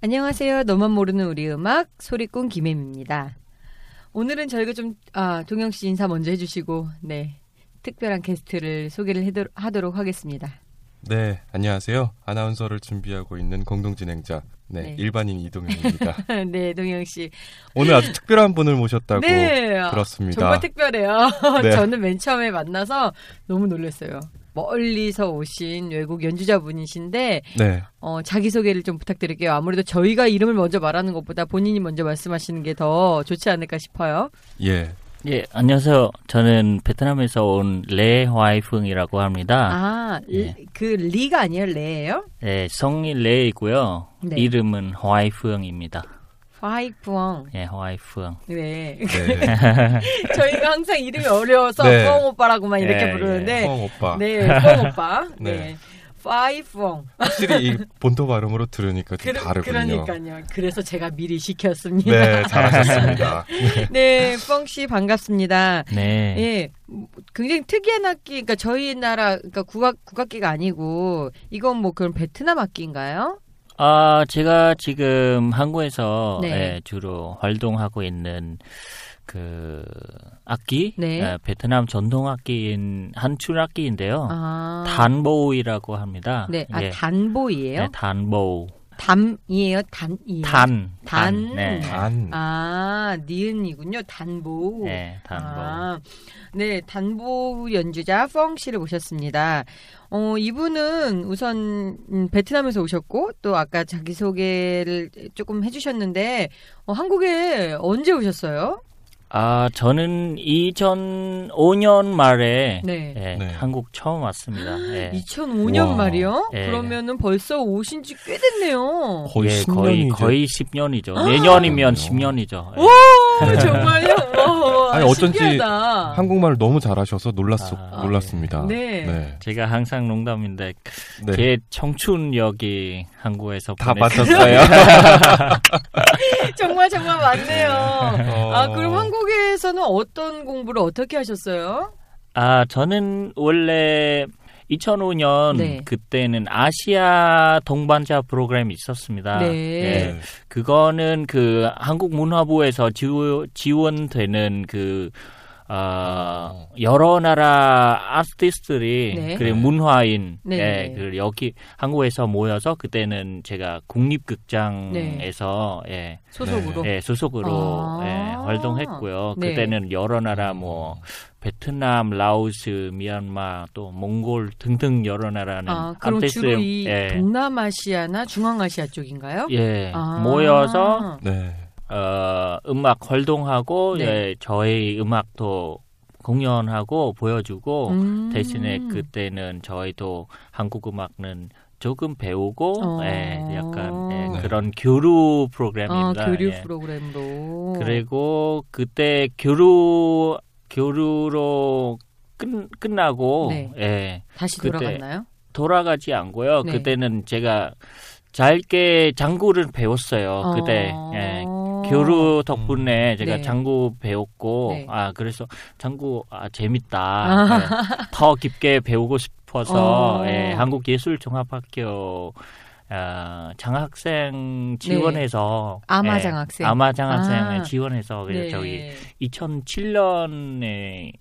안녕하세요. 너만 모르는 우리 음악 소리꾼 김혜미입니다. 오늘은 저희가 좀 아, 동영 씨 인사 먼저 해주시고 네 특별한 게스트를 소개를 해도, 하도록 하겠습니다. 네, 안녕하세요. 아나운서를 준비하고 있는 공동 진행자, 네, 네. 일반인 이동현입니다. 네, 동영 씨. 오늘 아주 특별한 분을 모셨다고 네, 아, 들었습니다. 정말 특별해요. 네. 저는 맨 처음에 만나서 너무 놀랐어요. 멀리서 오신 외국 연주자분이신데 네, 어, 자기소개를 좀 부탁드릴게요. 아무래도 저희가 이름을 먼저 말하는 것보다 본인이 먼저 말씀하시는 게 더 좋지 않을까 싶어요. 예, 예, 안녕하세요. 저는 베트남에서 온 레화이풍이라고 합니다. 아, 예. 그 리가 아니에요? 레예요? 네, 성이 레이고요. 네. 이름은 화이풍입니다. 화이푸엉. 예, 화이풍. 네. 네. 저희가 항상 이름이 어려워서 네. 푸엉 오빠라고만 이렇게 예, 부르는데 포항 오빠. 네, 푸엉 오빠. 네. 네. 파이푸엉. 확실히 이 본토 발음으로 들으니까 좀 그, 다르군요. 그러니까요. 그래서 제가 미리 시켰습니다. 네, 잘하셨습니다. 네, 펑씨 반갑습니다. 네. 예, 굉장히 특이한 악기, 그러니까 저희 나라, 그러니까 국악 국악기가 아니고 이건 뭐 그런 베트남 악기인가요? 아, 제가 지금 한국에서 네. 예, 주로 활동하고 있는 그 악기, 네. 예, 베트남 전통 악기인 한줄 악기인데요. 아, 단보이라고 합니다. 네, 아 예. 단보이예요? 네, 단보. 담이에요, 단 이에요. 단. 단. 네. 단. 아, 니은이군요. 단보. 네, 단보. 아, 네, 단보 연주자 펑 씨를 모셨습니다. 어, 이분은 우선 음, 베트남에서 오셨고 또 아까 자기 소개를 조금 해주셨는데 어, 한국에 언제 오셨어요? 아, 저는 2005년 말에 네. 예, 네. 한국 처음 왔습니다. 예. 2005년 와. 말이요? 예. 그러면은 벌써 오신 지 꽤 됐네요. 거의 예, 10년이 거의 거의 10년이죠. 내년이면 10년이죠. 예. 오, 정말요? 와, 아니, 어쩐지 신기하다. 한국말을 너무 잘하셔서 놀랐, 아, 놀랐습니다. 네. 네. 제가 항상 농담인데 네. 제 청춘력이 한국에서 다. 맞췄어요. 정말 정말 많네요. 어. 아, 그럼 한국에서는 어떤 공부를 어떻게 하셨어요? 아, 저는 원래 2005년 네. 그때는 아시아 동반자 프로그램이 있었습니다. 네. 예. 네. 그거는 그 한국 문화부에서 지원, 지원되는 그 어, 여러 나라 아티스트들이 네. 그리고 문화인 네. 예, 그 여기 한국에서 모여서 그때는 제가 국립극장에서 예, 소속으로. 예, 소속으로 아. 예, 활동했고요. 네. 그때는 여러 나라 뭐 베트남, 라오스, 미얀마 또 몽골 등등 여러 나라는 아, 그럼 아티스트 주로 이 예, 동남아시아나 중앙아시아 쪽인가요? 예, 아. 모여서 네. 어, 음악 활동하고 네. 예, 저희 음악도 공연하고 보여주고 음. 대신에 그때는 저희도 한국 음악은 조금 배우고 어. 예, 약간 예, 네. 그런 교류 아, 프로그램입니다. 교류 예. 프로그램으로. 그리고 그때 교류 교류로 끝 끝나고 네. 예, 다시 돌아갔나요? 돌아가지 않고요. 네. 그때는 제가 짧게 장구를 배웠어요. 그때 어. 예. 교류 덕분에 제가 네. 장구 배웠고 네. 아 그래서 장구 아 재밌다 아. 예. 더 깊게 배우고 싶어서 어. 예, 한국예술종합학교 어, 장학생 지원해서 아마 예, 장학생. 아마 장학생 아. 지원해서 그래서 네. 저기 2007년에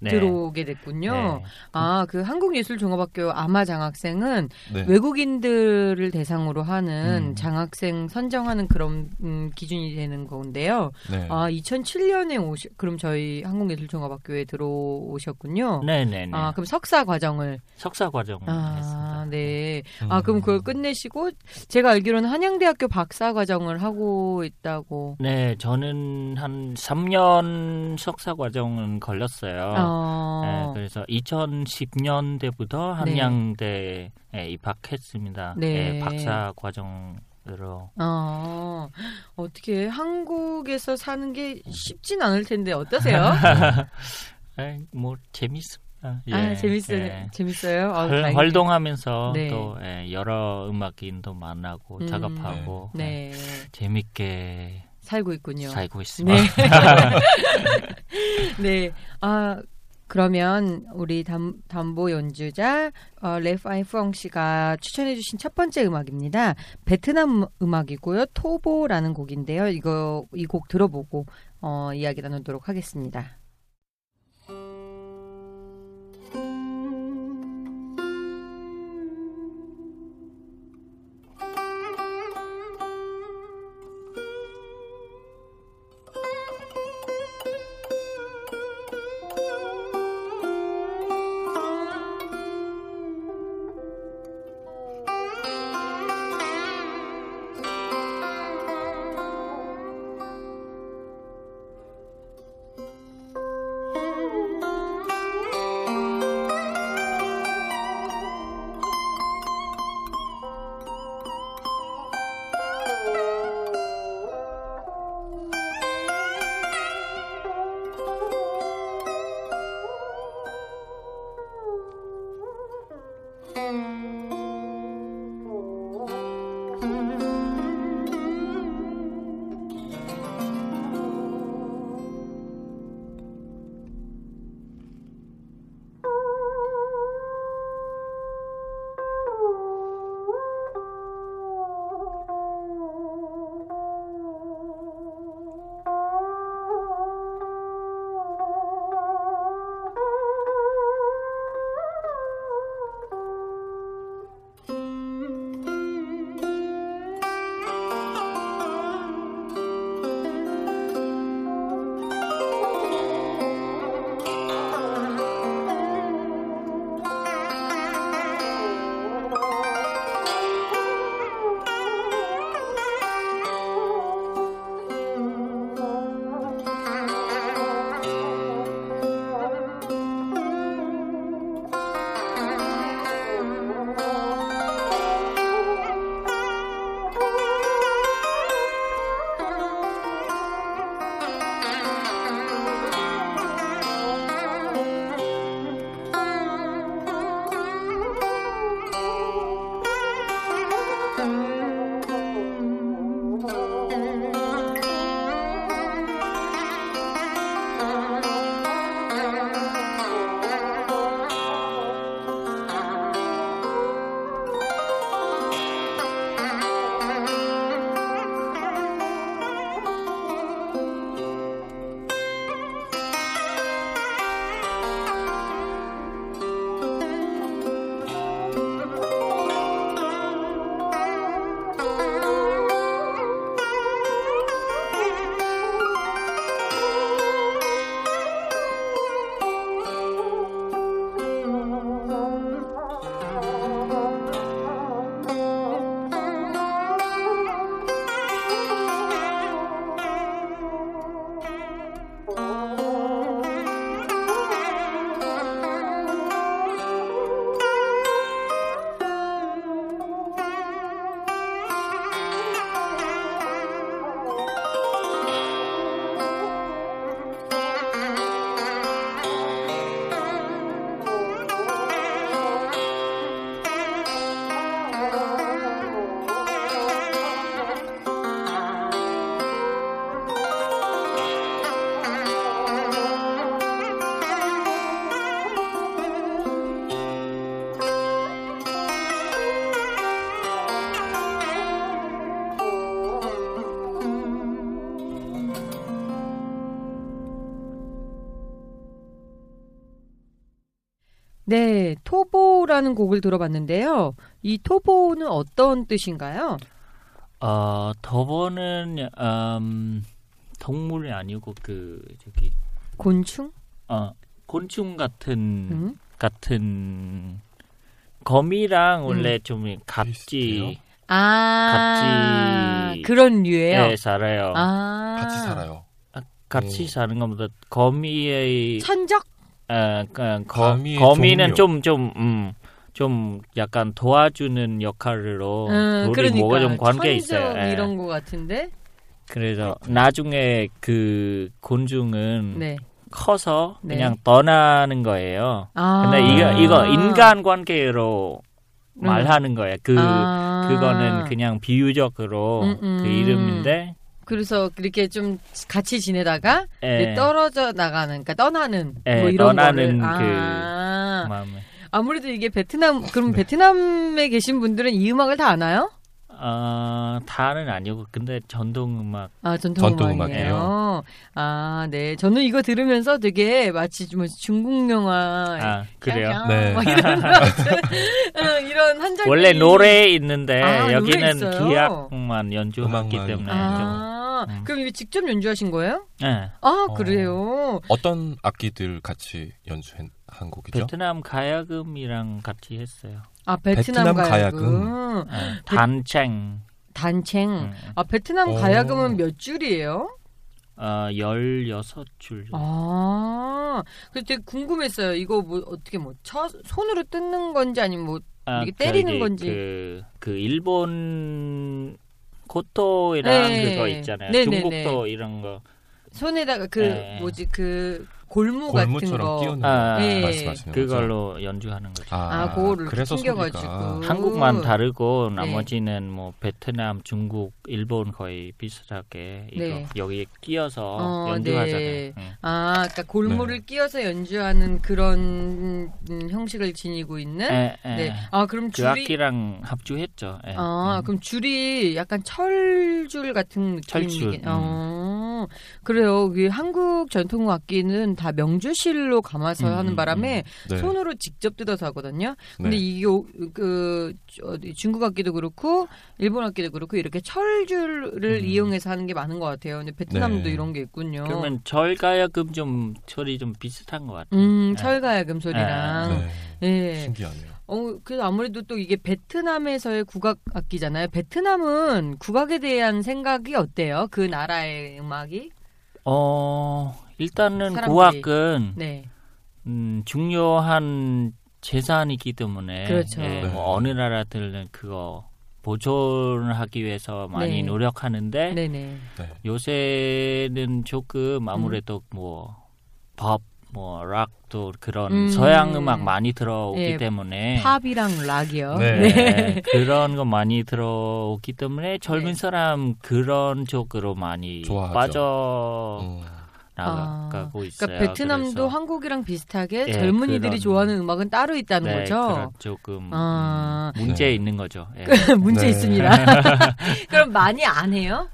네. 들어오게 됐군요. 네. 아, 그 한국예술종합학교 아마 장학생은 네. 외국인들을 대상으로 하는 음. 장학생 선정하는 그런 음, 기준이 되는 건데요. 네. 아, 2007년에 오시, 그럼 저희 한국예술종합학교에 들어오셨군요. 네네네. 아, 그럼 석사 과정을. 석사 과정 아, 했습니다. 네. 음. 아, 그럼 그걸 끝내시고, 제가 알기로는 한양대학교 박사 과정을 하고 있다고. 네, 저는 한 3년 석사 과정은 걸렸어요. 어, 네, 그래서 2010년대부터 한양대에 입학했습니다. 네. 네, 박사 과정으로. 어, 어떻게 한국에서 사는 게 쉽진 않을 텐데 어떠세요? 에이, 뭐 재밌습니다. 예, 아, 재밌어요. 예. 재밌어요. 아, 활. 활동하면서 네. 또 예, 여러 음악인도 만나고 음, 작업하고 예, 네. 재밌게 살고 있군요. 살고 있습니다. 네. 네. 아, 그러면 우리 담, 담보 연주자 어, 레파이 푸엉 씨가 추천해주신 첫 번째 음악입니다. 베트남 음악이고요. 토보라는 곡인데요. 이거 이 곡 들어보고 어, 이야기 나누도록 하겠습니다. 토보라는 곡을 들어봤는데요. 이 토보는 어떤 뜻인가요? 어, 더보는 음, 동물이 아니고 그 저기 곤충? 어, 곤충 같은 음? 같은 거미랑 원래 좀 같이 비슷해요? 아, 같이- 그런 류예요. 예, 살아요. 아, 같이 살아요. 같이 음. 사는 것보다 거미의 천적? 어, 그 거, 거미는. 좀 좀 음, 좀 약간 도와주는 역할로 음, 우리 그러니까 뭐가 좀 관계 있어요. 예. 이런 거 같은데. 그래서 나중에 그 곤충은 네. 커서 네. 그냥 떠나는 거예요. 아. 근데 이거 이거 인간 관계로 음. 말하는 거예요. 그 아. 그거는 그냥 비유적으로 음, 음. 그 이름인데 그래서 이렇게 좀 같이 지내다가 예, 떨어져 나가는, 그러니까 떠나는 예, 뭐 이런 떠나는 거를. 그 아. 마음에 아무래도 이게 베트남 그럼 베트남에 계신 분들은 이 음악을 다 아나요? 어, 다는 아니고 근데 전통 음악 아 전통, 전통 음악이에요. 아 네, 저는 이거 들으면서 되게 마치 좀 중국 영화 아 그래요. 샹샹 네. 막 이런 어, 이런 한 장면이 원래 노래 있는데 아, 여기는? 기악만 연주하기 음악만. 때문에 아 음. 그럼 이거 직접 연주하신 거예요? 좀 예. 아 그래요. 어떤 악기들 같이 연주 한 곡이죠? 베트남 가야금이랑 같이 했어요. 아 베트남, 베트남 가야금, 예. 단챙 단챙. 음. 아 베트남 오. 가야금은 몇 줄이에요? 어, 16줄. 아, 그래서 되게 궁금했어요. 이거 뭐 어떻게 뭐 쳐, 손으로 뜯는 건지 아니면 뭐 아, 이게 때리는 저기 건지. 그, 그 일본 고토이랑 네. 그거 있잖아요. 네네네. 중국도 이런 거. 손에다가 그 네. 뭐지 그 골무 같은 골무처럼 거. 끼우는 아, 거 네. 말씀하시는 거죠? 그걸로 연주하는 거죠. 아, 그거를 그래서 튕겨가지고. 소리가 한국만 다르고 네. 나머지는 뭐 베트남, 중국, 일본 거의 비슷하게 이거 네. 여기에 끼어서 어, 연주하잖아요. 네. 응. 아, 그러니까 골무를 네. 끼워서 연주하는 그런 음, 형식을 지니고 있는. 에, 에. 네. 아, 그럼 그 줄이 악기랑 합주했죠. 예. 아, 음. 그럼 줄이 약간 철줄 같은 철줄, 느낌이긴. 음. 어, 그래요. 그 한국 전통 악기는 다 명주실로 감아서 음, 하는 음, 바람에 네. 손으로 직접 뜯어서 하거든요. 근데 네. 이게 오- 그 중국 악기도 그렇고 일본 악기도 그렇고 이렇게 철줄을 음. 이용해서 하는 게 많은 것 같아요. 근데 베트남도 네. 이런 게 있군요. 그러면 절가야금 좀 소리 좀 비슷한 것 같아요. 음, 예. 철가야금 소리랑. 네. 예. 신기하네요. 어, 그래서 아무래도 또 이게 베트남에서의 국악 악기잖아요. 베트남은 국악에 대한 생각이 어때요? 그 나라의 음악이? 어, 일단은 사람들이. 국악은 네. 음, 중요한 재산이기 때문에 그렇죠. 예, 네. 뭐 어느 나라들은 그거 보존하기 위해서 많이 네. 노력하는데 네네. 네. 요새는 조금 아무래도 뭐 법, 뭐 락도 그런 음. 서양 음악 많이 들어오기 예, 때문에 팝이랑 락이요. 네. 네, 그런 거 많이 들어오기 때문에 젊은 네. 사람 그런 쪽으로 많이 좋아하죠. 빠져 음. 나가고 있어요. 그러니까 베트남도 그래서 한국이랑 비슷하게 예, 젊은이들이 그런- 좋아하는 음악은 따로 있다는 네, 거죠. 그런 조금 아. 음, 문제 네. 있는 거죠. 예. 문제 네. 있습니다. 그럼 많이 안 해요?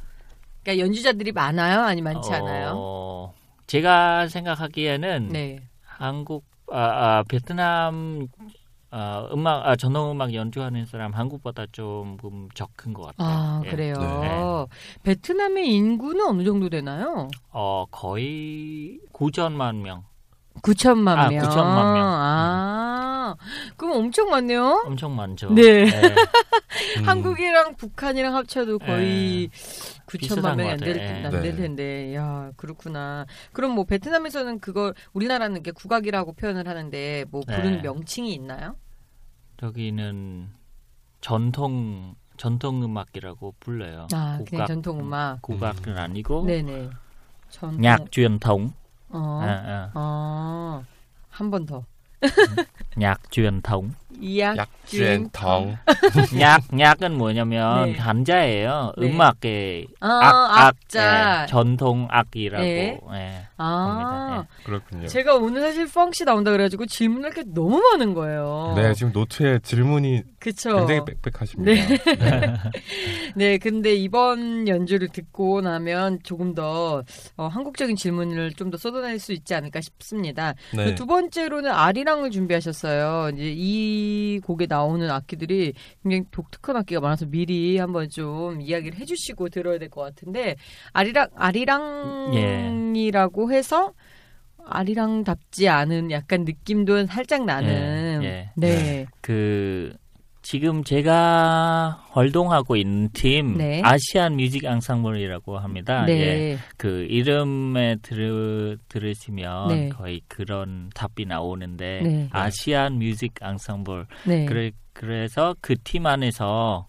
그러니까 연주자들이 많아요? 아니 많지 않아요? 어, 제가 생각하기에는 네. 한국 아, 아, 베트남 아, 음악 아, 전통 음악 연주하는 사람 한국보다 조금 적은 것 같아요. 아, 예. 그래요. 네. 베트남의 인구는 어느 정도 되나요? 어, 거의 9천만 명. 9천만 아, 명. 9천만 명. 아, 그럼 엄청 많네요. 엄청 많죠. 네. 음. 한국이랑 북한이랑 합쳐도 거의 비슷한 9천만 명이 것안될 같아요. 안될 네. 텐데. 야, 그렇구나. 그럼 뭐 베트남에서는 그걸 우리나라는 이렇게 국악이라고 표현을 하는데 뭐 부르는 네. 명칭이 있나요? 저기는 전통 전통 음악이라고 불러요. 아, 그냥 국악, 전통 음악. 국악은 아니고 네네. 전통. 약 thống. 어. 아, 아. 어. 한 번 더. 약 truyền thống. 약주엔텅. 약 약은 뭐냐면 네. 한자예요. 네. 음악의 아, 악, 악, 악자. 예, 전통 악이라고. 네. 예. 아, 합니다. 그렇군요. 제가 오늘 사실 펑씨 나온다 그래가지고 질문할 게 너무 많은 거예요. 네, 지금 노트에 질문이 그쵸. 굉장히 빽빽하십니다. 네. 네, 근데 이번 연주를 듣고 나면 조금 더 어, 한국적인 질문을 좀 더 쏟아낼 수 있지 않을까 싶습니다. 네. 두 번째로는 아리랑을 준비하셨어요. 이제 이 곡에 나오는 악기들이 굉장히 독특한 악기가 많아서 미리 한번 좀 이야기를 해주시고 들어야 될 것 같은데 아리랑 아리랑이라고 해서 아리랑답지 않은 약간 느낌도 살짝 나는. 예, 예. 네. 그 지금 제가 활동하고 있는 팀 네. 아시안 뮤직 앙상블이라고 합니다. 예. 네. 그 이름에 들, 들으시면 네. 거의 그런 답이 나오는데 네. 아시안 뮤직 앙상블 네. 그래 그래서 그 팀 안에서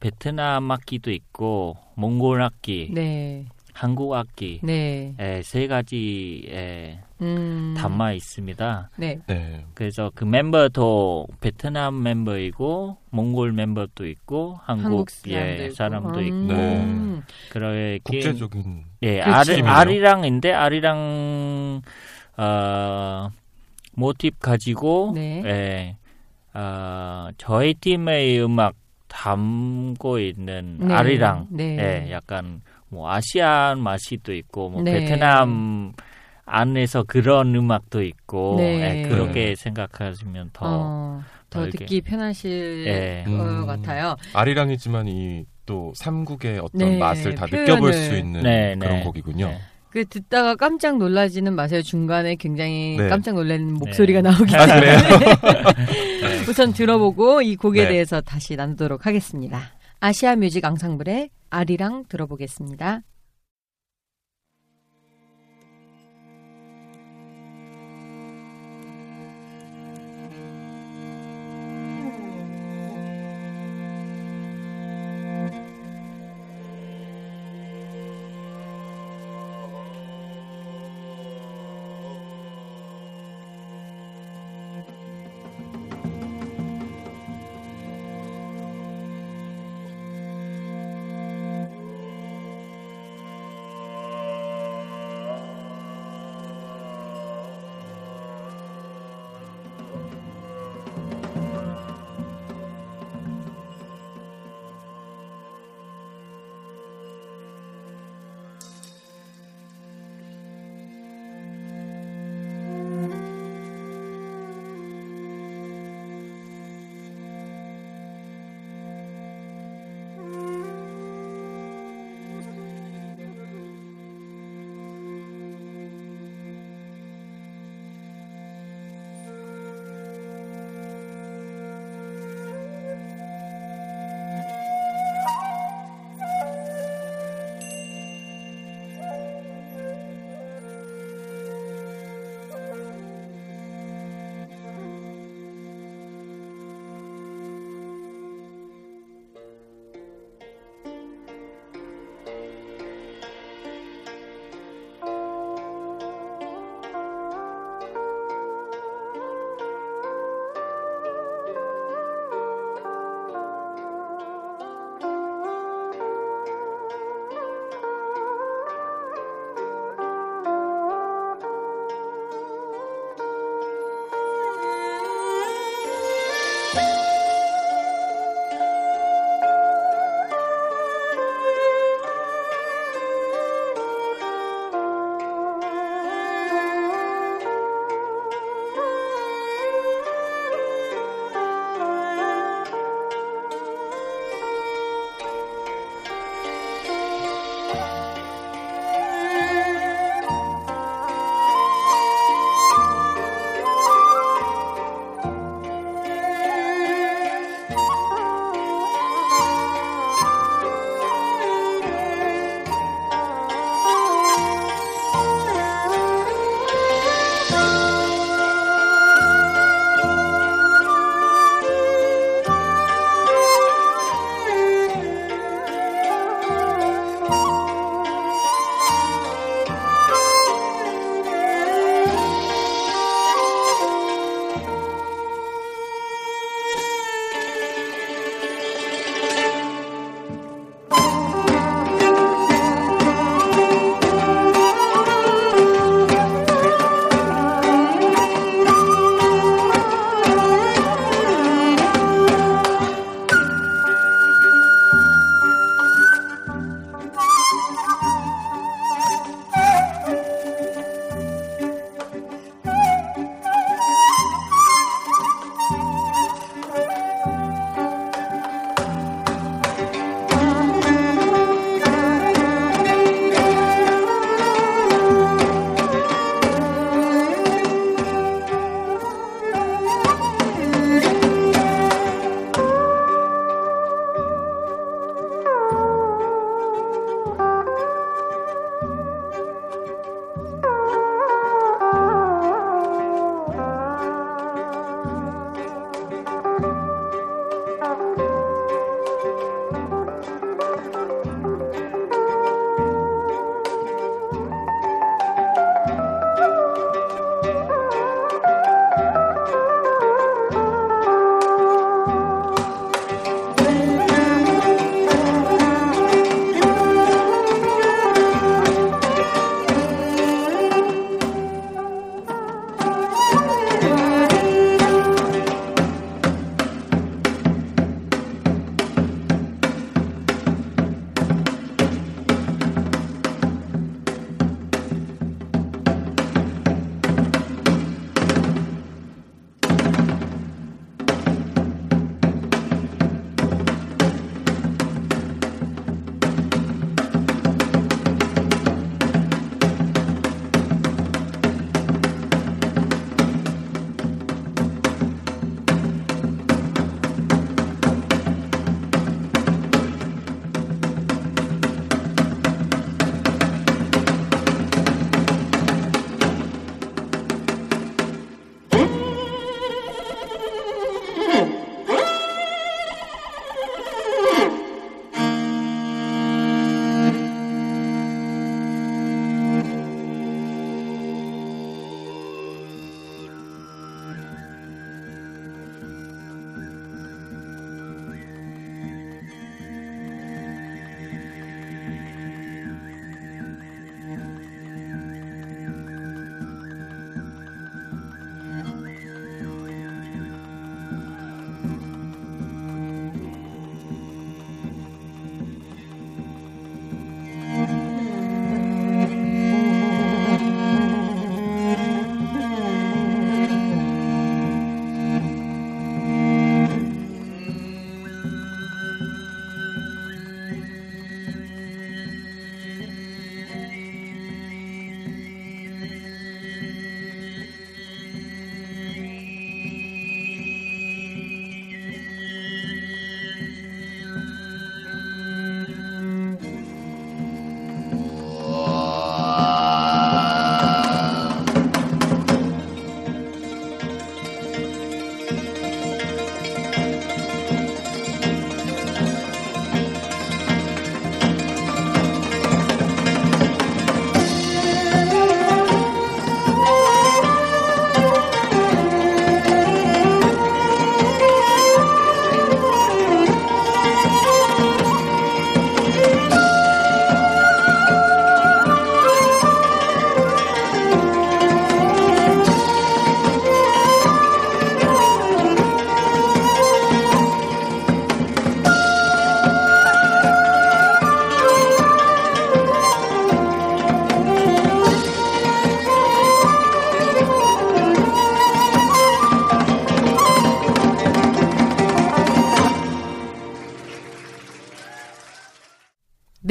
베트남 악기도 있고 몽골 악기, 네. 한국 악기 네. 예, 세 가지에 음. 담아 있습니다. 네. 네. 그래서 그 멤버도 베트남 멤버이고 몽골 멤버도 있고 한국, 한국 사람도 예, 있고. 사람도 음. 있고 네. 그렇게 국제적인 예 그렇죠. 아리. 아리랑인데 아리랑 어 모티브 가지고 네. 예, 어, 저희 팀의 음악 담고 있는 네. 아리랑 네. 예, 약간 뭐 아시안 맛이도 있고 뭐 네. 베트남 안에서 그런 음악도 있고 네. 예, 그렇게 생각하시면 더 어, 더 듣기 편하실 예. 것 음. 같아요. 아리랑이지만 이 또 삼국의 어떤 네, 맛을 다 표현을. 느껴볼 수 있는 네, 그런 네. 곡이군요. 네. 그 듣다가 깜짝 놀라지는 마세요. 중간에 굉장히 네. 깜짝 놀라는 목소리가 나오기 아, 그래요? 때문에 우선 들어보고 이 곡에 네. 대해서 다시 나누도록 하겠습니다. 아시아 뮤직 앙상블의 아리랑 들어보겠습니다.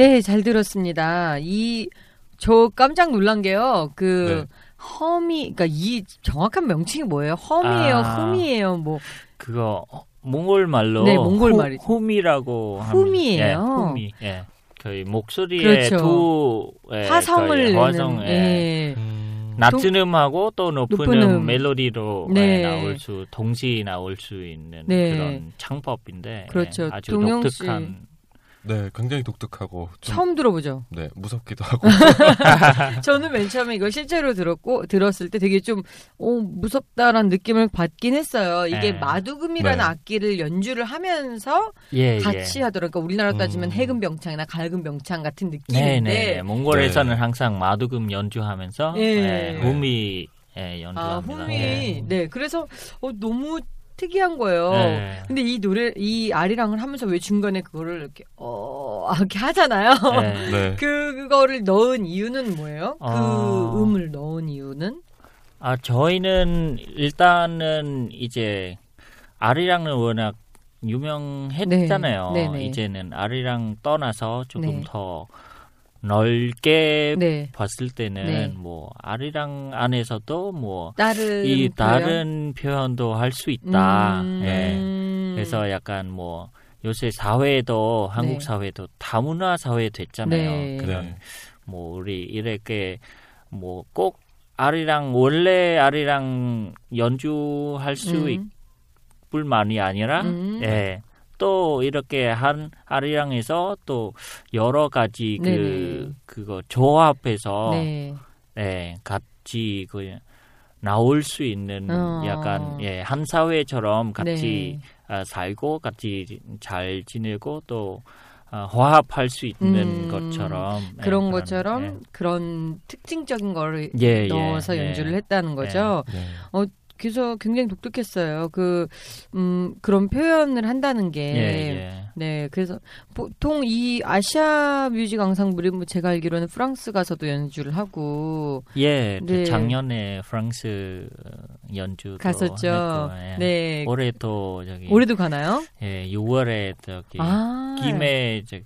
네, 잘 들었습니다. 이, 저 깜짝 놀란 게요. 그, 험이, 그니까 이 정확한 명칭이 뭐예요? 험이에요? 아. 흠이에요? 뭐, 그거 어, 몽골 말로 네, 몽골 후- 말이죠. 훔이라고 합니다. 훔이에요? 예. 예. 거의 목소리에 그렇죠. 두 예, 화성을 화성, 예. 예. 음, 낮은 음하고 또 높은, 높은 음, 음. 멜로디로 네. 예, 나올 수 동시에 나올 수 있는 네. 그런 창법인데 그렇죠. 예, 아주 동영 씨. 독특한 네, 굉장히 독특하고 좀 처음 들어보죠. 네, 무섭기도 하고. 저는 맨 처음에 이걸 실제로 들었고 들었을 때 되게 좀 어, 무섭다라는 느낌을 받긴 했어요. 이게 네. 마두금이라는 네. 악기를 연주를 하면서 예, 같이 예. 하더라고요. 그러니까 우리나라로 따지면 음. 해금병창이나 갈금병창 같은 네, 느낌인데 네. 몽골에서는 네. 항상 마두금 연주하면서 예. 예, 훔이 예, 아 연주합니다. 홈이 예. 네 그래서 어, 너무 특이한 거예요. 네. 근데 이 노래 이 아리랑을 하면서 왜 중간에 그거를 이렇게 어 이렇게 하잖아요. 예. 네. 그거를 넣은 이유는 뭐예요? 그 어. 음을 넣은 이유는? 아 저희는 일단은 이제 아리랑은 워낙 유명했잖아요. 네, 네네. 이제는 아리랑 떠나서 조금 네. 더 넓게 네. 봤을 때는 네. 뭐 아리랑 안에서도 뭐 다른 이 표현? 다른 표현 도 할 수 있다. 음. 예. 그래서 약간 뭐 요새 사회도 한국 네. 사회도 다문화 사회 됐잖아요. 네. 그런 네. 뭐 우리 이렇게 뭐 꼭 아리랑 원래 아리랑 연주할 수 음. 뿐만이 아니라 음. 예. 또 이렇게 한 아리랑에서 또 여러 가지 그 네네. 그거 조합해서 네. 예, 같이 그 나올 수 있는 어. 약간 예, 한 사회처럼 같이 네. 아, 살고 같이 잘 지내고 또 아, 화합할 수 있는 음, 것처럼 예, 그런 것처럼 예. 그런 특징적인 거를 예, 예, 넣어서 예. 연주를 했다는 거죠. 네. 그래서 굉장히 독특했어요. 그, 음, 그런 표현을 한다는 게. 예, 예. 네, 그래서 보통 이 아시아 뮤직 앙상블이 뭐 제가 알기로는 프랑스 가서도 연주를 하고 예, 그 네. 작년에 프랑스 연주도 갔었죠. 했고, 예. 네. 올해 또 저기 올해도 가나요? 예, 6월에 저기 아. 김해 저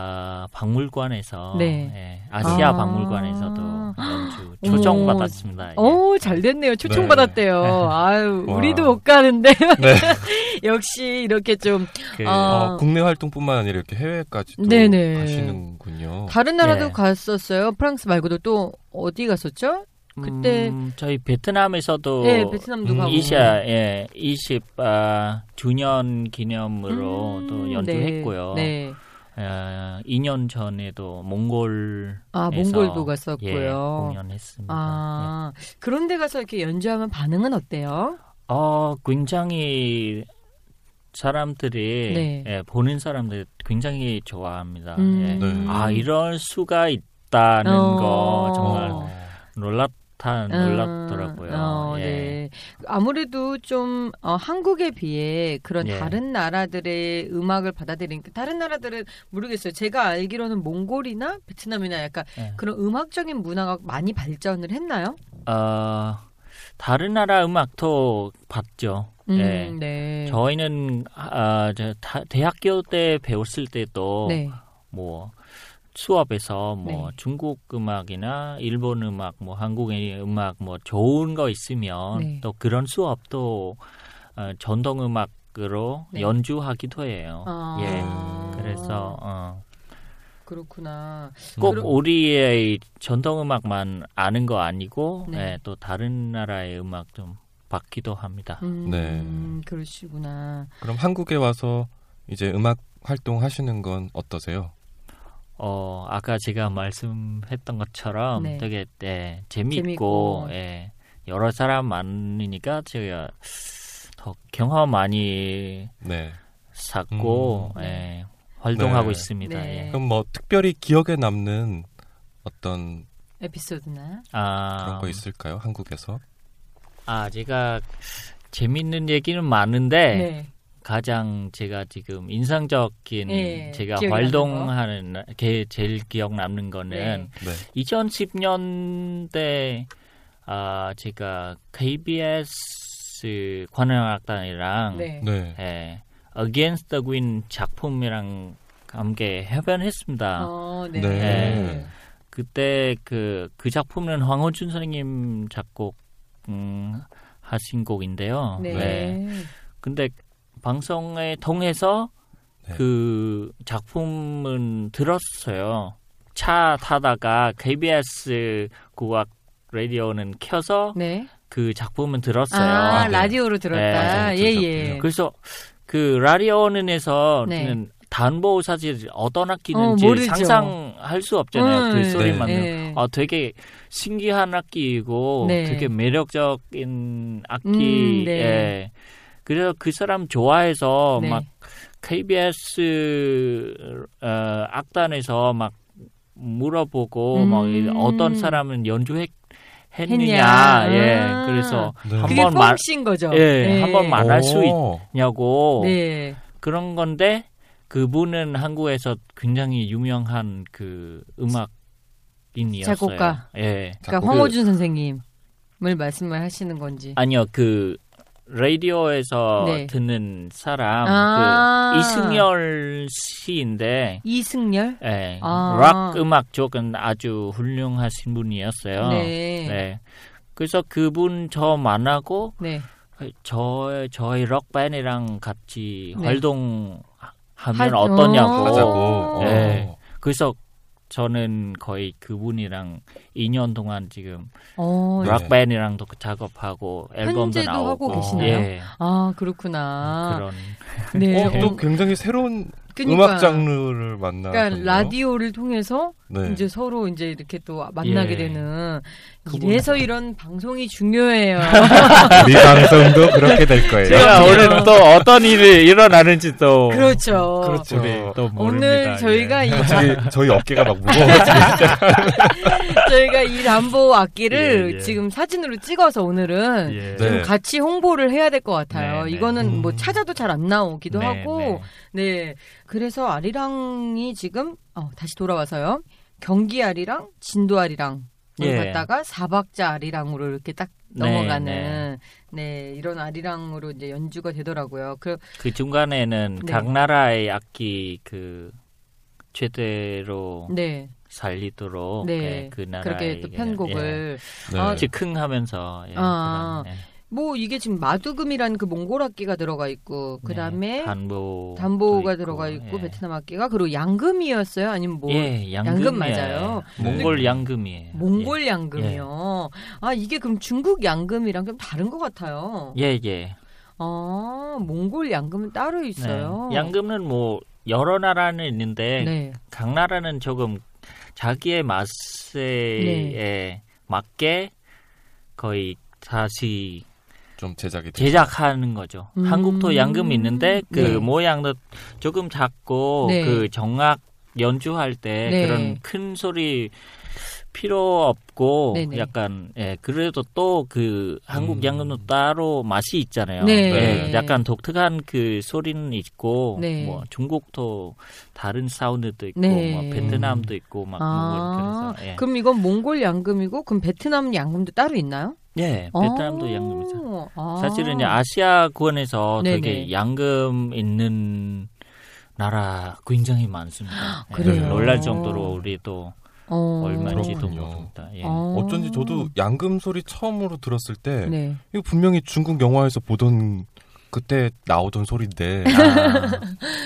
아, 박물관에서 네. 예, 아시아 아. 박물관에서도 연주. 초청받았습니다. 예. 오, 잘 됐네요. 초청받았대요. 아유, 와. 우리도 못 가는데. 네. 역시 이렇게 좀 그, 아. 어, 국내 활동뿐만 아니라 이렇게 해외까지도 네네. 가시는군요. 다른 나라도 네. 갔었어요. 프랑스 말고도 또 어디 갔었죠? 그때 음, 저희 베트남에서도 네, 베트남도 음, 가고. 이샤 예, 20 아, 주년 기념으로 음, 또 연주했고요. 네. 네. 어, 2년 전에도 몽골 아, 몽골도 갔었고요. 예, 공연했습니다. 예. 아, 그런 데 가서 이렇게 연주하면 반응은 어때요? 어, 굉장히 사람들이 네. 예, 보는 사람들 굉장히 좋아합니다. 음. 예. 네. 아 이럴 수가 있다는 어. 거 정말 어. 놀랐 다 놀랐더라고요. 어, 예. 네. 아무래도 좀 어, 한국에 비해 그런 예. 다른 나라들의 음악을 받아들이니까 다른 나라들은 모르겠어요. 제가 알기로는 몽골이나 베트남이나 약간 예. 그런 음악적인 문화가 많이 발전을 했나요? 어, 다른 나라 음악도 봤죠. 음, 예. 네. 저희는 아, 저 다- 대학교 때 배웠을 때도 네. 뭐 수업에서 뭐 네. 중국 음악이나 일본 음악, 뭐 한국의 음악 뭐 좋은 거 있으면 네. 또 그런 수업도 어, 전통 음악으로 네. 연주하기도 해요. 아. 예. 그래서 어, 그렇구나. 꼭 그럼- 우리의 전통 음악만 아는 거 아니고 네. 예, 또 다른 나라의 음악 좀 받기도 합니다. 음, 네. 그러시구나. 그럼 한국에 와서 이제 음악 활동 하시는 건 어떠세요? 어, 아까 제가 말씀했던 것처럼 네. 되게 예, 재미있고, 재밌고. 예, 여러 사람 많으니까 제가 더 경험 많이 네. 쌓고 음. 예, 활동하고 네. 있습니다. 네. 예. 그럼 뭐 특별히 기억에 남는 어떤 에피소드나. 아, 그런 거 있을까요? 한국에서? 아, 제가 재밌는 얘기는 많은데 네. 가장 제가 지금 인상적인 예, 제가 활동하는 게 제일 기억 남는 거는 네. 네. 2010년대 아 제가 KBS 관현악단이랑 네. 네. 예, Against the Wind 작품이랑 함께 협연했습니다. 어, 네. 네. 그때 그, 그 작품은 황원춘 선생님 작곡 음, 하신 곡인데요. 네. 근데 방송에 통해서 네. 그 작품은 들었어요. 차 타다가 KBS 국악 라디오는 켜서 네. 그 작품은 들었어요. 아, 아, 네. 라디오로 들었다. 네. 예. 예. 그래서 그 라디오는에서는 네. 단보 사실 어떤 어. 상상할 수 없잖아요. 그 음, 소리만 네. 들으면. 아, 되게 신기한 악기이고 네. 되게 매력적인 악기. 음, 네. 예. 그래서 그 사람 좋아해서 네. 막 KBS 어, 악단에서 막 물어보고 음. 막 어떤 사람은 연주했 했냐. 했느냐. 예. 아. 그래서 네. 한번 말 거죠. 예, 한번 말- 말할 수 오. 있냐고 네. 그런 건데 그분은 한국에서 굉장히 유명한 그 음악인이었어요. 작곡가. 예. 그러니까 작곡. 황호준 선생님을 말씀을 하시는 건지. 아니요 그 라디오에서 네. 듣는 사람 아. 그 이승열 씨인데 이승열? 예, 아. 락 음악 쪽은 아주 훌륭하신 분이었어요. 네. 네. 그래서 그분 저 만나고 네. 저 저희 록 밴이랑 같이 네. 활동하면 할- 어떠냐고. 어. 하자고. 네. 어. 그래서 저는 거의 그분이랑 2년 동안 지금 어, 네. 락 밴이랑도 앨범하고 앨범도 나오고 하고 계시나요? 예. 아, 그렇구나. 그런 네. 어, 또 굉장히 새로운 그러니까, 음악 장르를 만나. 그러니까 라디오를 통해서 네. 이제 서로 이제 이렇게 또 만나게 예. 되는 이래서 이런 방송이 중요해요. 우리 방송도 그렇게 될 거예요. 제가 오늘 또 어떤 일이 일어나는지 또 그렇죠. 그렇죠. 또 모릅니다. 오늘 저희가 이 저희, 저희 어깨가 막 무거워가지고. 저희가 이 람보 악기를 예, 예. 지금 사진으로 찍어서 오늘은 예. 네. 좀 같이 홍보를 해야 될 것 같아요. 네, 네. 이거는 뭐 음. 찾아도 잘 안 나오기도 네, 하고, 네. 네. 그래서 아리랑이 지금 어, 다시 돌아와서요. 경기 아리랑, 진도 아리랑. 을 예. 갔다가 사박자 아리랑으로 이렇게 딱 네, 넘어가는 네, 이런 아리랑으로 이제 연주가 되더라고요. 그 그 중간에는 네. 각 나라의 악기 그 최대로 네. 살리도록 네. 예, 그 나라의 그렇게 또 편곡을 네. 아, 즉흥하면서 예, 아, 그런, 예. 뭐 이게 지금 마두금이라는 그 몽골 악기가 들어가 있고 그 다음에 네, 단보 담보가 들어가 있고 예. 베트남 악기가 그리고 양금이었어요. 아니면 뭐 예, 양금, 양금 맞아요. 몽골 양금이에요. 몽골 양금이요. 아 이게 그럼 중국 양금이랑 좀 다른 것 같아요. 예, 예. 아 몽골 양금은 따로 있어요. 네. 양금은 뭐 여러 나라는 있는데 네. 각 나라는 조금 자기의 맛에 네. 맞게 거의 다시 좀 제작이 되죠. 제작하는 거죠. 음. 한국도 양금이 있는데 그 네. 모양도 조금 작고 네. 그 정악 연주할 때 네. 그런 큰 소리 필요 없고 네네. 약간 예 그래도 또 그 한국 음. 양금도 따로 맛이 있잖아요. 네. 예, 약간 독특한 그 소리는 있고 네. 뭐 중국도 다른 사운드도 있고 네. 뭐 베트남도 있고 막 아, 뭐 그래서 예. 그럼 이건 몽골 양금이고 그럼 베트남 양금도 따로 있나요? 예, 베트남도 양금이죠. 어, 아. 사실은 이제 아시아권에서 네네. 되게 양금 있는 나라 굉장히 많습니다. 예, 그래요? 놀랄 정도로 우리도 어. 얼마인지도 그렇군요. 모릅니다. 예. 어. 어쩐지 저도 양금 소리 처음으로 들었을 때 네. 이거 분명히 중국 영화에서 보던 그때 나오던 소리인데 아,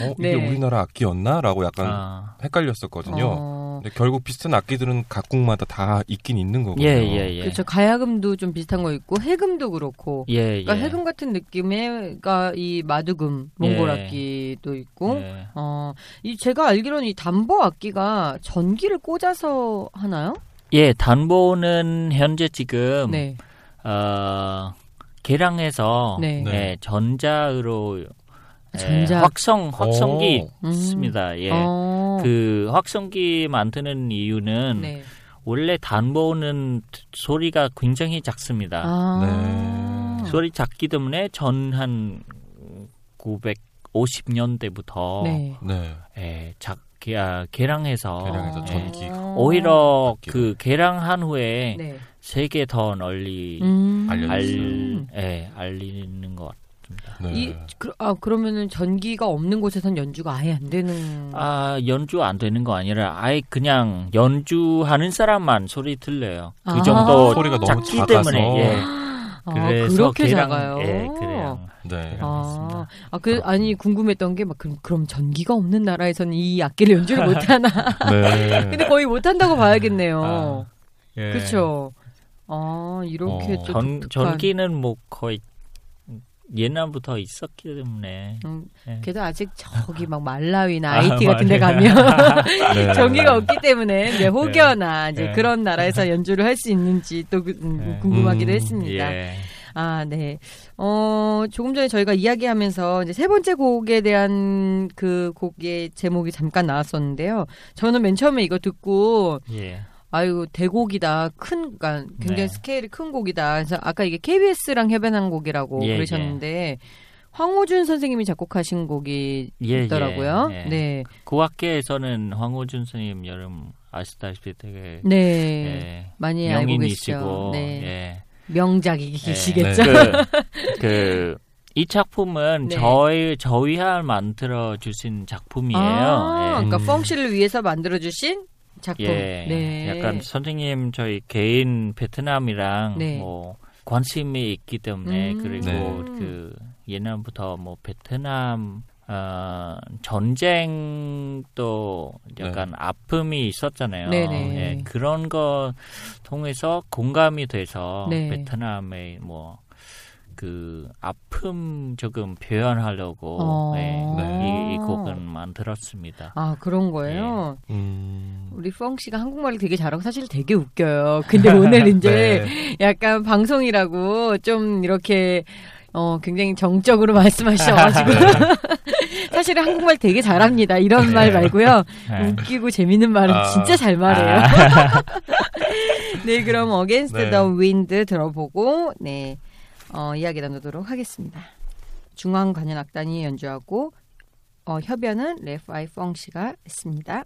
어, 이게 네. 우리나라 악기였나라고 약간 아, 헷갈렸었거든요. 어. 근데 결국 비슷한 악기들은 각 국마다 다 있긴 있는 거거든요. 예, 예, 예. 그렇죠. 가야금도 좀 비슷한 거 있고 해금도 그렇고. 예, 그러니까 예. 해금 같은 느낌의가 이 마두금 몽골 예. 악기도 있고. 예. 어, 이 제가 알기로는 이 담보 악기가 전기를 꽂아서 하나요? 예, 단보는 현재 지금 네. 어, 개량해서 네. 예, 전자로 예, 전자. 확성 확성기 오. 음. 있습니다. 예. 어. 그 확성기 만 드는 이유는 네. 원래 단보는 소리가 굉장히 작습니다. 아. 네. 소리 작기 때문에 전 한 950년대부터 네. 네. 예, 작 아, 개량해서 개량해서 예, 전기. 오히려 악기로. 그 개량한 후에 네. 세계 더 널리 음. 알려졌어요. 알, 예, 알리는 것 있습니다. 네. 이 그, 아 그러면은 전기가 없는 곳에선 연주가 아예 안 되는. 아 연주 안 되는 거 아니라 아예 그냥 연주하는 사람만 소리 들려요. 그 아. 정도 소리가 너무 작기 작아서. 때문에 예. 아, 그래서 그렇게 걔랑- 작아요. 예, 그래요. 네. 아, 아, 그, 아니, 궁금했던 게, 막, 그럼, 그럼 전기가 없는 나라에서는 이 악기를 연주를 못하나? 네. 근데 거의 못한다고 봐야겠네요. 아, 예. 그쵸. 아, 이렇게 어. 또전 독특한. 전기는 뭐 거의 옛날부터 있었기 때문에 음, 예. 그래도 아직 저기 막 말라위나 아, 아이티 같은 데. 가면 네. 전기가 없기 때문에 이제 혹여나 이제 네. 그런 나라에서 연주를 할 수 있는지 또 그- 음, 네. 궁금하기도 음, 했습니다. 예. 아, 네. 어, 조금 전에 저희가 이야기하면서 이제 세 번째 곡에 대한 그 곡의 제목이 잠깐 나왔었는데요. 저는 맨 처음에 이거 듣고 예. 아유 대곡이다 큰 그러니까 굉장히 네. 스케일이 큰 곡이다 그래서 아까 이게 KBS랑 협연한 곡이라고 예, 그러셨는데 황호준 선생님이 작곡하신 곡이 예, 있더라고요 예, 예. 네그 학계에서는 황호준 선생님 여름 아시다시피 되게 네. 예, 많이 알고 명인이시고 네. 예. 명작이시겠죠 네. 그, 그, 이 작품은 네. 저희, 저희가 만들어 주신 작품이에요. 아, 예. 그러니까 음. 펑씨를 위해서 만들어 주신 작품 예. 네. 약간 선생님 저희 개인 베트남이랑 네. 뭐 관심이 있기 때문에 음. 그리고 네. 그 옛날부터 뭐 베트남 어, 전쟁도 약간 아픔이 있었잖아요. 네. 네네. 예, 그런 거 통해서 공감이 돼서 네. 베트남의 뭐 그 아픔 조금 표현하려고 어. 예, 네. 이, 이 곡은 만들었습니다. 아 그런 거예요 음. 우리 펑 씨가 한국말을 되게 잘하고 사실 되게 웃겨요. 근데 오늘 이제 네. 약간 방송이라고 좀 이렇게 어 굉장히 정적으로 말씀하셔가지고 사실은 한국말 되게 잘합니다. 이런 말 말고요. 예. 웃기고 재밌는 말은 아. 진짜 잘 말해요. 아. 네, 그럼 Against 네. the Wind 들어보고 네 어, 이야기 나누도록 하겠습니다. 중앙관현악단이 연주하고 어, 협연은 레파이 펑 씨가 했습니다.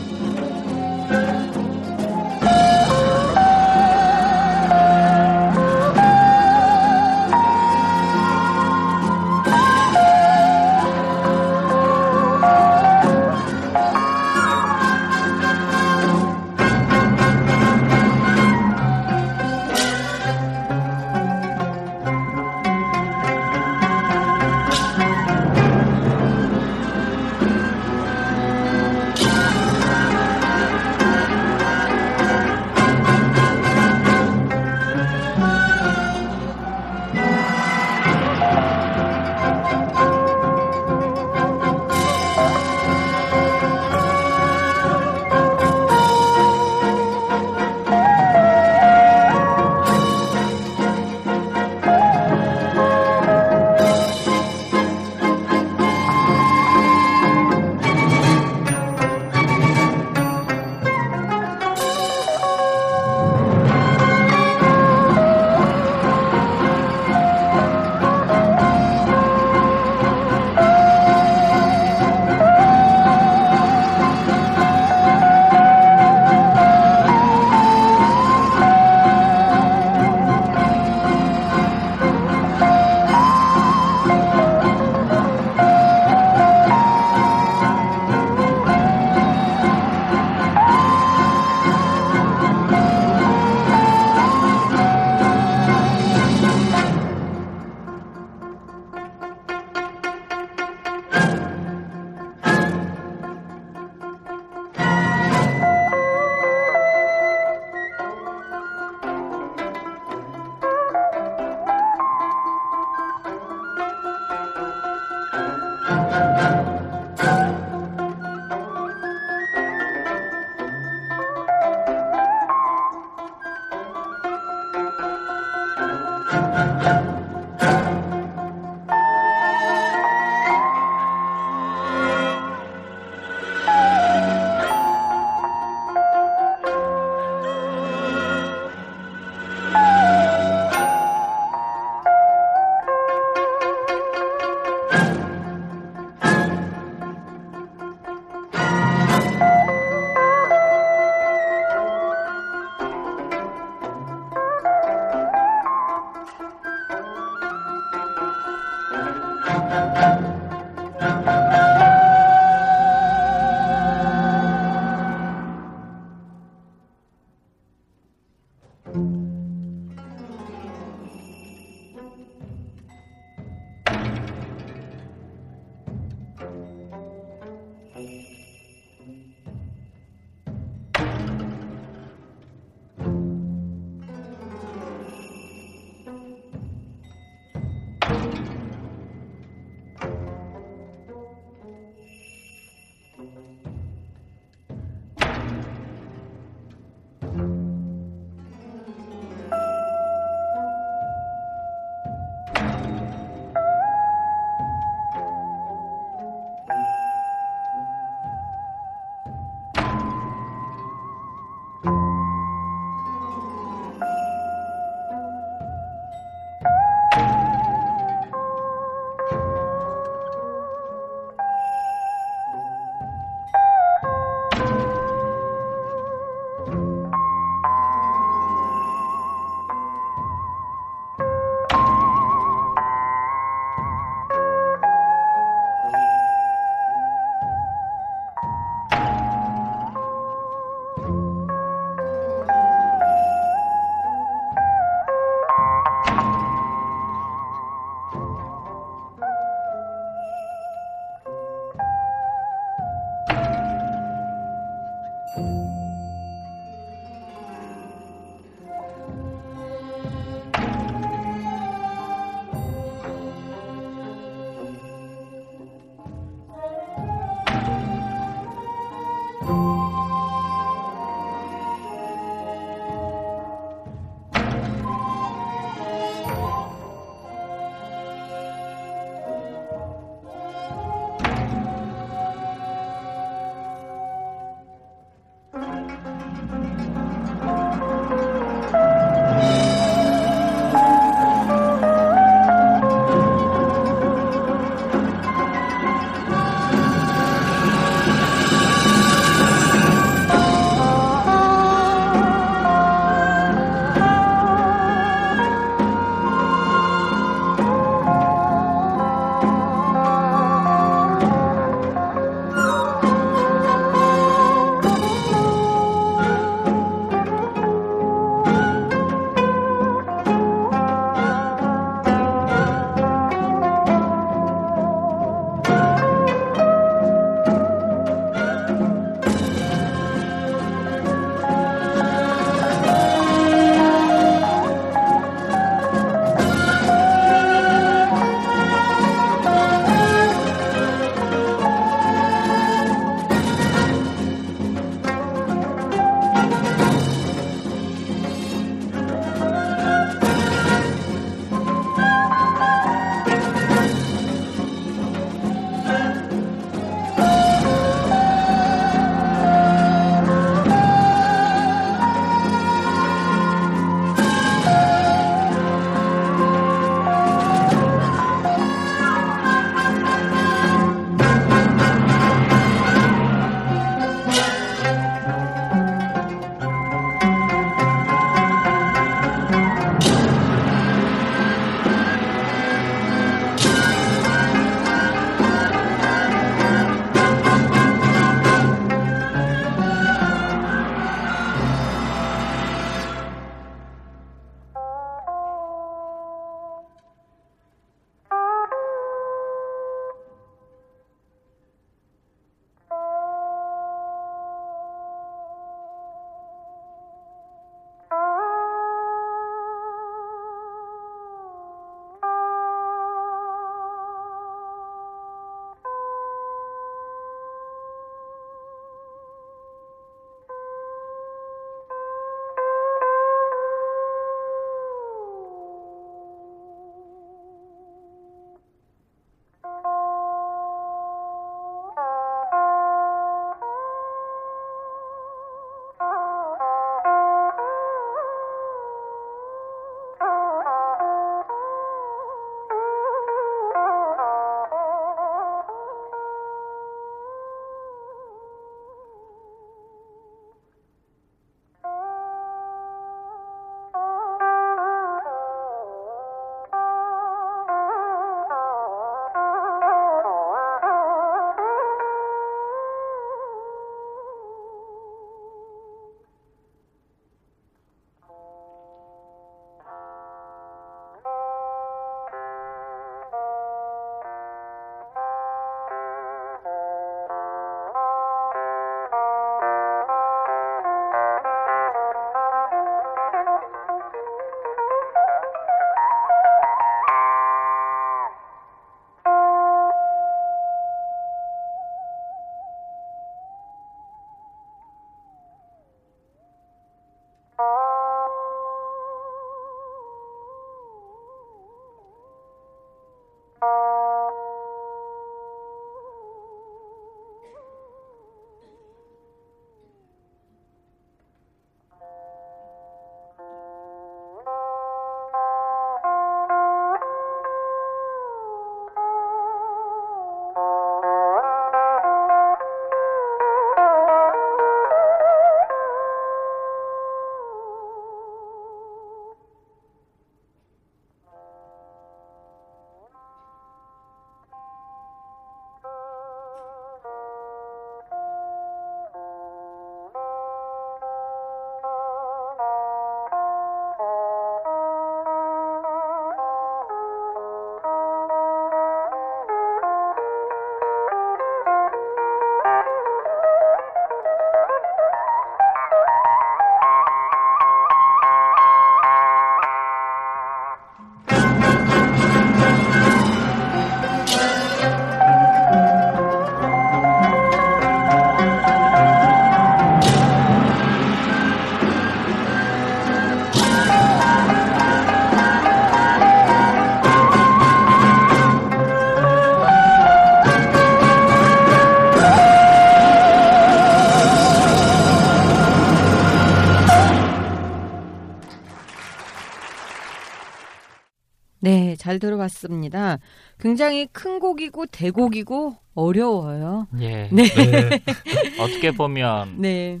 잘 들어봤습니다. 굉장히 큰 곡이고 대곡이고 어려워요. 예. 네. 네. 어떻게 보면 네.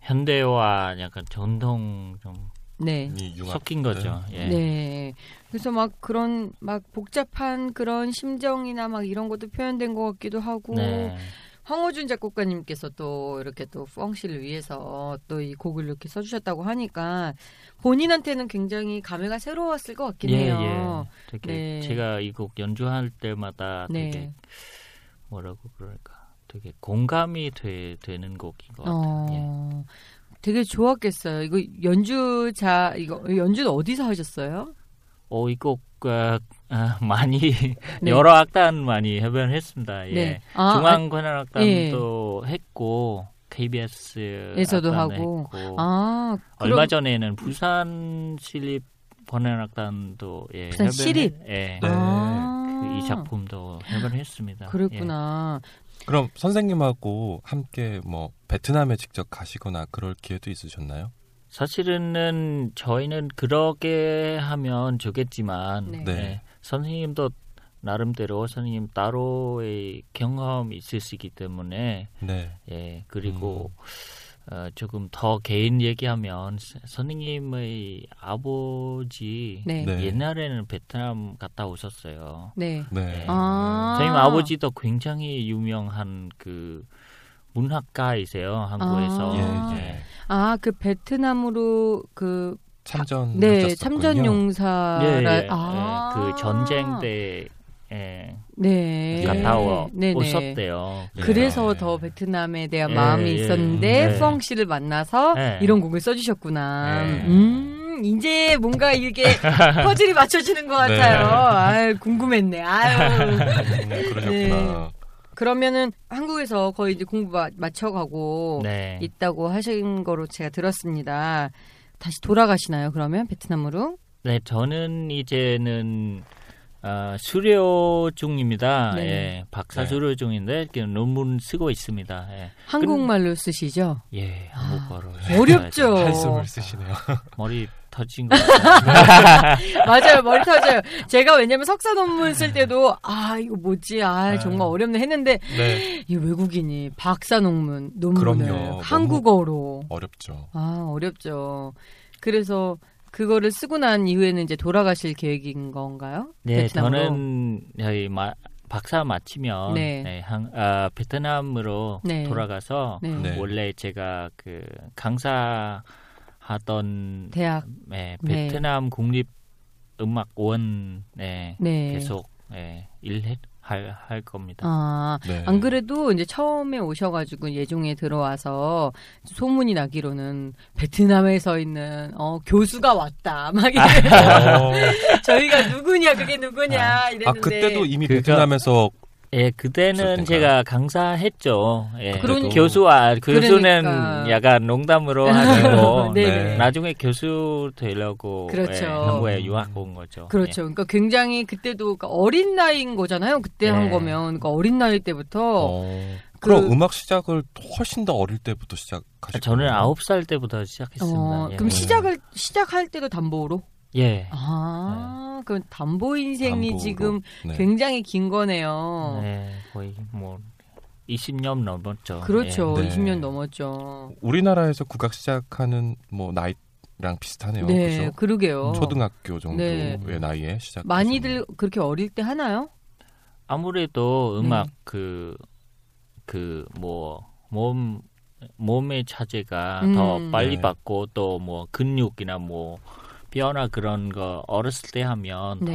현대와 약간 전통 좀 네. 섞인 거죠. 예. 네. 그래서 막 그런 막 복잡한 그런 심정이나 막 이런 것도 표현된 것 같기도 하고 네. 황호준 작곡가님께서 또 이렇게 또 펑씨를 위해서 또 이 곡을 이렇게 써주셨다고 하니까 본인한테는 굉장히 감회가 새로웠을 것 같긴 예, 해요. 예. 되게 네. 제가 이 곡 연주할 때마다 네. 되게 뭐라고 그럴까 되게 공감이 돼, 되는 곡인 것 같아요. 예. 어, 되게 좋았겠어요. 이거 연주자 이거 연주는 어디서 하셨어요? 어, 이 곡 어, 아, 많이 네. 여러 악단 많이 협연했습니다. 예. 네. 아, 중앙 관현악단도 했고 KBS 에서도 악단도 하고. 했고 아, 얼마 그럼- 전에는 부산 시립 관현악단도 예, 부산 협연해- 시립? 예. 네. 아, 그 이 작품도 협연했습니다. 예. 그랬구나. 그럼 선생님하고 함께 뭐 베트남에 직접 가시거나 그럴 기회도 있으셨나요? 사실은 저희는 그렇게 하면 좋겠지만 네. 네. 예, 선생님도 나름대로 선생님 따로의 경험이 있으시기 때문에 네. 예 그리고 음. 어, 조금 더 개인 얘기하면 서- 선생님의 아버지 네. 네. 네. 옛날에는 베트남 갔다 오셨어요. 네. 네. 아. 선생님 아버지도 굉장히 유명한 그 문학가이세요 한국에서. 아. 예, 예. 아, 그 베트남으로 그 참전 네, 참전 용사라 예, 예, 아. 예, 그 전쟁 때 예, 네. 갔다 오, 네네. 오셨대요. 그래서 예. 더 베트남에 대한 예, 마음이 예. 있었는데 네. 펑 씨를 만나서 네. 이런 곡을 써주셨구나. 네. 음, 이제 뭔가 이게 퍼즐이 맞춰지는 것 네. 같아요. 아유, 궁금했네. 아유. 음, 그러셨구나. 네. 그러면은 한국에서 거의 이제 공부 마, 마쳐가고 네. 있다고 하신 거로 제가 들었습니다. 다시 돌아가시나요? 그러면 베트남으로? 네, 저는 이제는 어, 수료 중입니다. 네. 예, 박사 네. 수료 중인데 그 논문 쓰고 있습니다. 예, 한국말로 쓰시죠? 예 한국어로 어렵죠. 한숨을 쓰시네요. 머리 터진 거. 맞아요, 머리 터져요. 제가 왜냐면 석사 논문 쓸 때도 아 이거 뭐지, 아 네. 정말 어렵네 했는데 네. 이 외국인이 박사 논문 논문을 그럼요. 한국어로 어렵죠. 아 어렵죠. 그래서 그거를 쓰고 난 이후에는 이제 돌아가실 계획인 건가요? 네, 베트남으로? 저는 저희 마, 박사 마치면 네. 네, 한, 아, 베트남으로 네. 돌아가서 네. 네. 원래 제가 그 강사 하던 대학 네, 네. 베트남 국립 음악원 네, 네. 계속 네, 일 할 할 겁니다. 아, 네. 안 그래도 이제 처음에 오셔가지고 예종에 들어와서 소문이 나기로는 베트남에서 있는 어, 교수가 왔다. 막 이래. 어, 저희가 누구냐 그게 누구냐 이랬는데. 아 그때도 이미 그거- 베트남에서 예, 그때는? 제가 강사했죠. 예, 그러니까. 교수와 교수는 그러니까. 약간 농담으로 하고 네. 네. 나중에 교수 되려고 그렇죠. 예, 한국에 유학 온 거죠. 그렇죠. 그러니까 굉장히 그때도 그러니까 어린 나이인 거잖아요. 그때 한 네. 거면 그러니까 어린 나이 때부터 어, 그럼 그- 음악 시작을 훨씬 더 어릴 때부터 예. 시작하셨어요. 저는 아홉 살 때부터 시작했습니다. 어, 예. 그럼 시작을 시작할 때도 담보로? 예. 아, 그럼 담보 인생이 담보로. 지금 네. 굉장히 긴 거네요. 네, 거의 뭐 20년 넘었죠. 그렇죠. 예. 네. 20년 넘었죠. 우리나라에서 국악 시작하는 뭐 나이 랑 비슷하네요. 네, 그죠? 그러게요. 초등학교 정도의 네. 나이에 시작. 많이들 그렇게 어릴 때 하나요? 아무래도 음악 네. 그그 뭐 몸 몸의 차제가 음. 더 빨리 네. 받고 또 뭐 근육이나 뭐 변화 그런 거 어렸을 때 하면 네.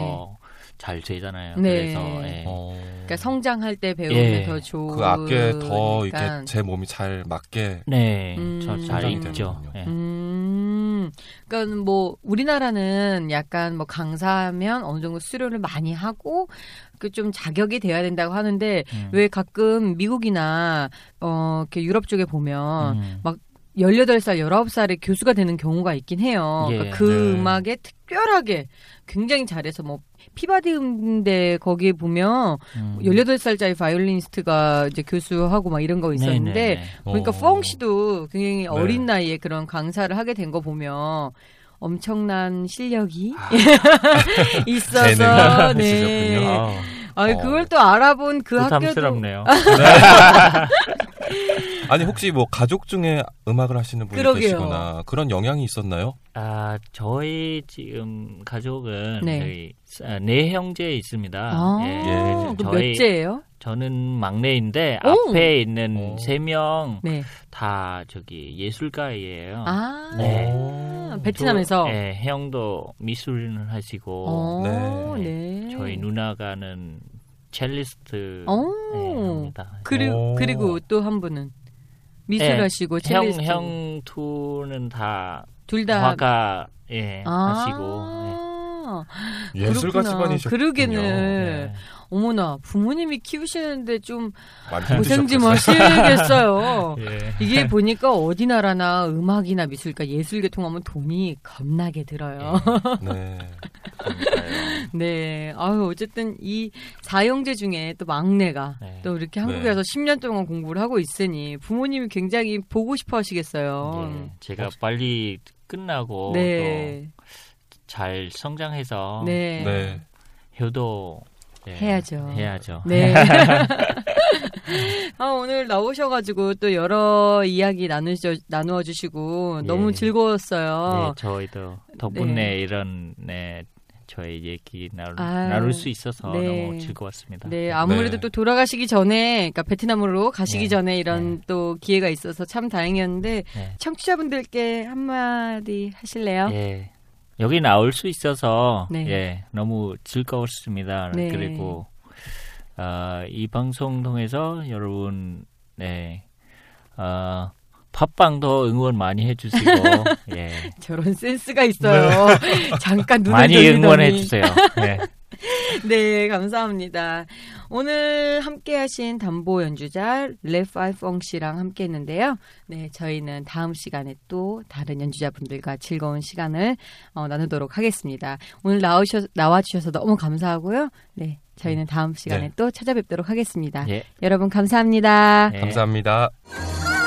더잘 되잖아요. 네. 그래서 예. 어, 그러니까 성장할 때 배우면 예. 더 좋은. 그 악기에 더 이렇게 제 몸이 잘 맞게 네, 음. 저잘 성장이 있죠. 예. 음, 그러니까 뭐 우리나라는 약간 뭐 강사하면 어느 정도 수료를 많이 하고 그 좀 자격이 돼야 된다고 하는데 음. 왜 가끔 미국이나 어 이렇게 유럽 쪽에 보면 음. 18살, 19살에 교수가 되는 경우가 있긴 해요. 예. 그러니까 그 네. 음악에 특별하게 굉장히 잘해서 뭐 피바디 음대 거기에 보면 음. 18살짜리 바이올리니스트가 이제 교수하고 막 이런 거 있었는데 네네네. 그러니까 어. 펑 씨도 굉장히 네. 어린 나이에 그런 강사를 하게 된 거 보면 엄청난 실력이 아. 있어서 네. 아, 어. 그걸 또 알아본 그 학교도 부담스럽네요. 아니 혹시 뭐 가족 중에 음악을 하시는 분이 그러게요. 계시거나 그런 영향이 있었나요? 아, 저희 지금 가족은 네. 저희 아, 네 형제 있습니다. 아, 예, 그럼 저희 몇째예요? 저는 막내인데 오! 앞에 있는 오. 세명다 네. 저기 예술가예요. 아, 네. 오. 베트남에서. 저, 예, 형도 미술을 하시고 어, 네. 네. 저희 누나가는 첼리스트 오. 예, 합니다. 그리고 오. 그리고 또 한 분은 미술하시고 형, 첼리스트 형 두는 다 둘 다 화가 예, 하시고 아, 예술가 그렇구나. 집안이셨군요. 그러게는. 예. 어머나 부모님이 키우시는데 좀 고생 좀. 하시겠어요. 예. 이게 보니까 어디 나라나 음악이나 미술, 그러니까 예술 계 통하면 돈이 겁나게 들어요. 네. 네. 아유, 어쨌든 이 사형제 중에 또 막내가 네. 또 이렇게 한국에 네. 와서 10년 동안 공부를 하고 있으니 부모님이 굉장히 보고 싶어 하시겠어요. 예, 제가 빨리 끝나고 네. 또잘 성장해서 네. 네. 효도 예, 해야죠. 해야죠. 네. 아, 오늘 나오셔가지고 또 여러 이야기 나누셔, 나누어 주시고 예. 너무 즐거웠어요. 네, 저희도 덕분에 네. 이런 네 저희 얘기 나눌, 아, 나눌 수 있어서 네. 너무 즐거웠습니다. 네, 아무래도 네. 또 돌아가시기 전에, 그러니까 베트남으로 가시기 네. 전에 이런 네. 또 기회가 있어서 참 다행이었는데 네. 청취자분들께 한마디 하실래요? 예. 여기 나올 수 있어서 네. 예, 너무 즐거웠습니다. 네. 그리고 어, 이 방송 통해서 여러분 네. 어, 팟빵도 응원 많이 해주시고 예. 저런 센스가 있어요. 잠깐 눈을 많이. 응원해 주세요. 네. 네, 감사합니다. 오늘 함께 하신 담보 연주자 레파이펑 씨랑 함께 했는데요. 네, 저희는 다음 시간에 또 다른 연주자분들과 즐거운 시간을 어, 나누도록 하겠습니다. 오늘 나오셔, 나와주셔서 너무 감사하고요. 네, 저희는 다음 시간에 네. 또 찾아뵙도록 하겠습니다. 예. 여러분 감사합니다. 네. 감사합니다. 아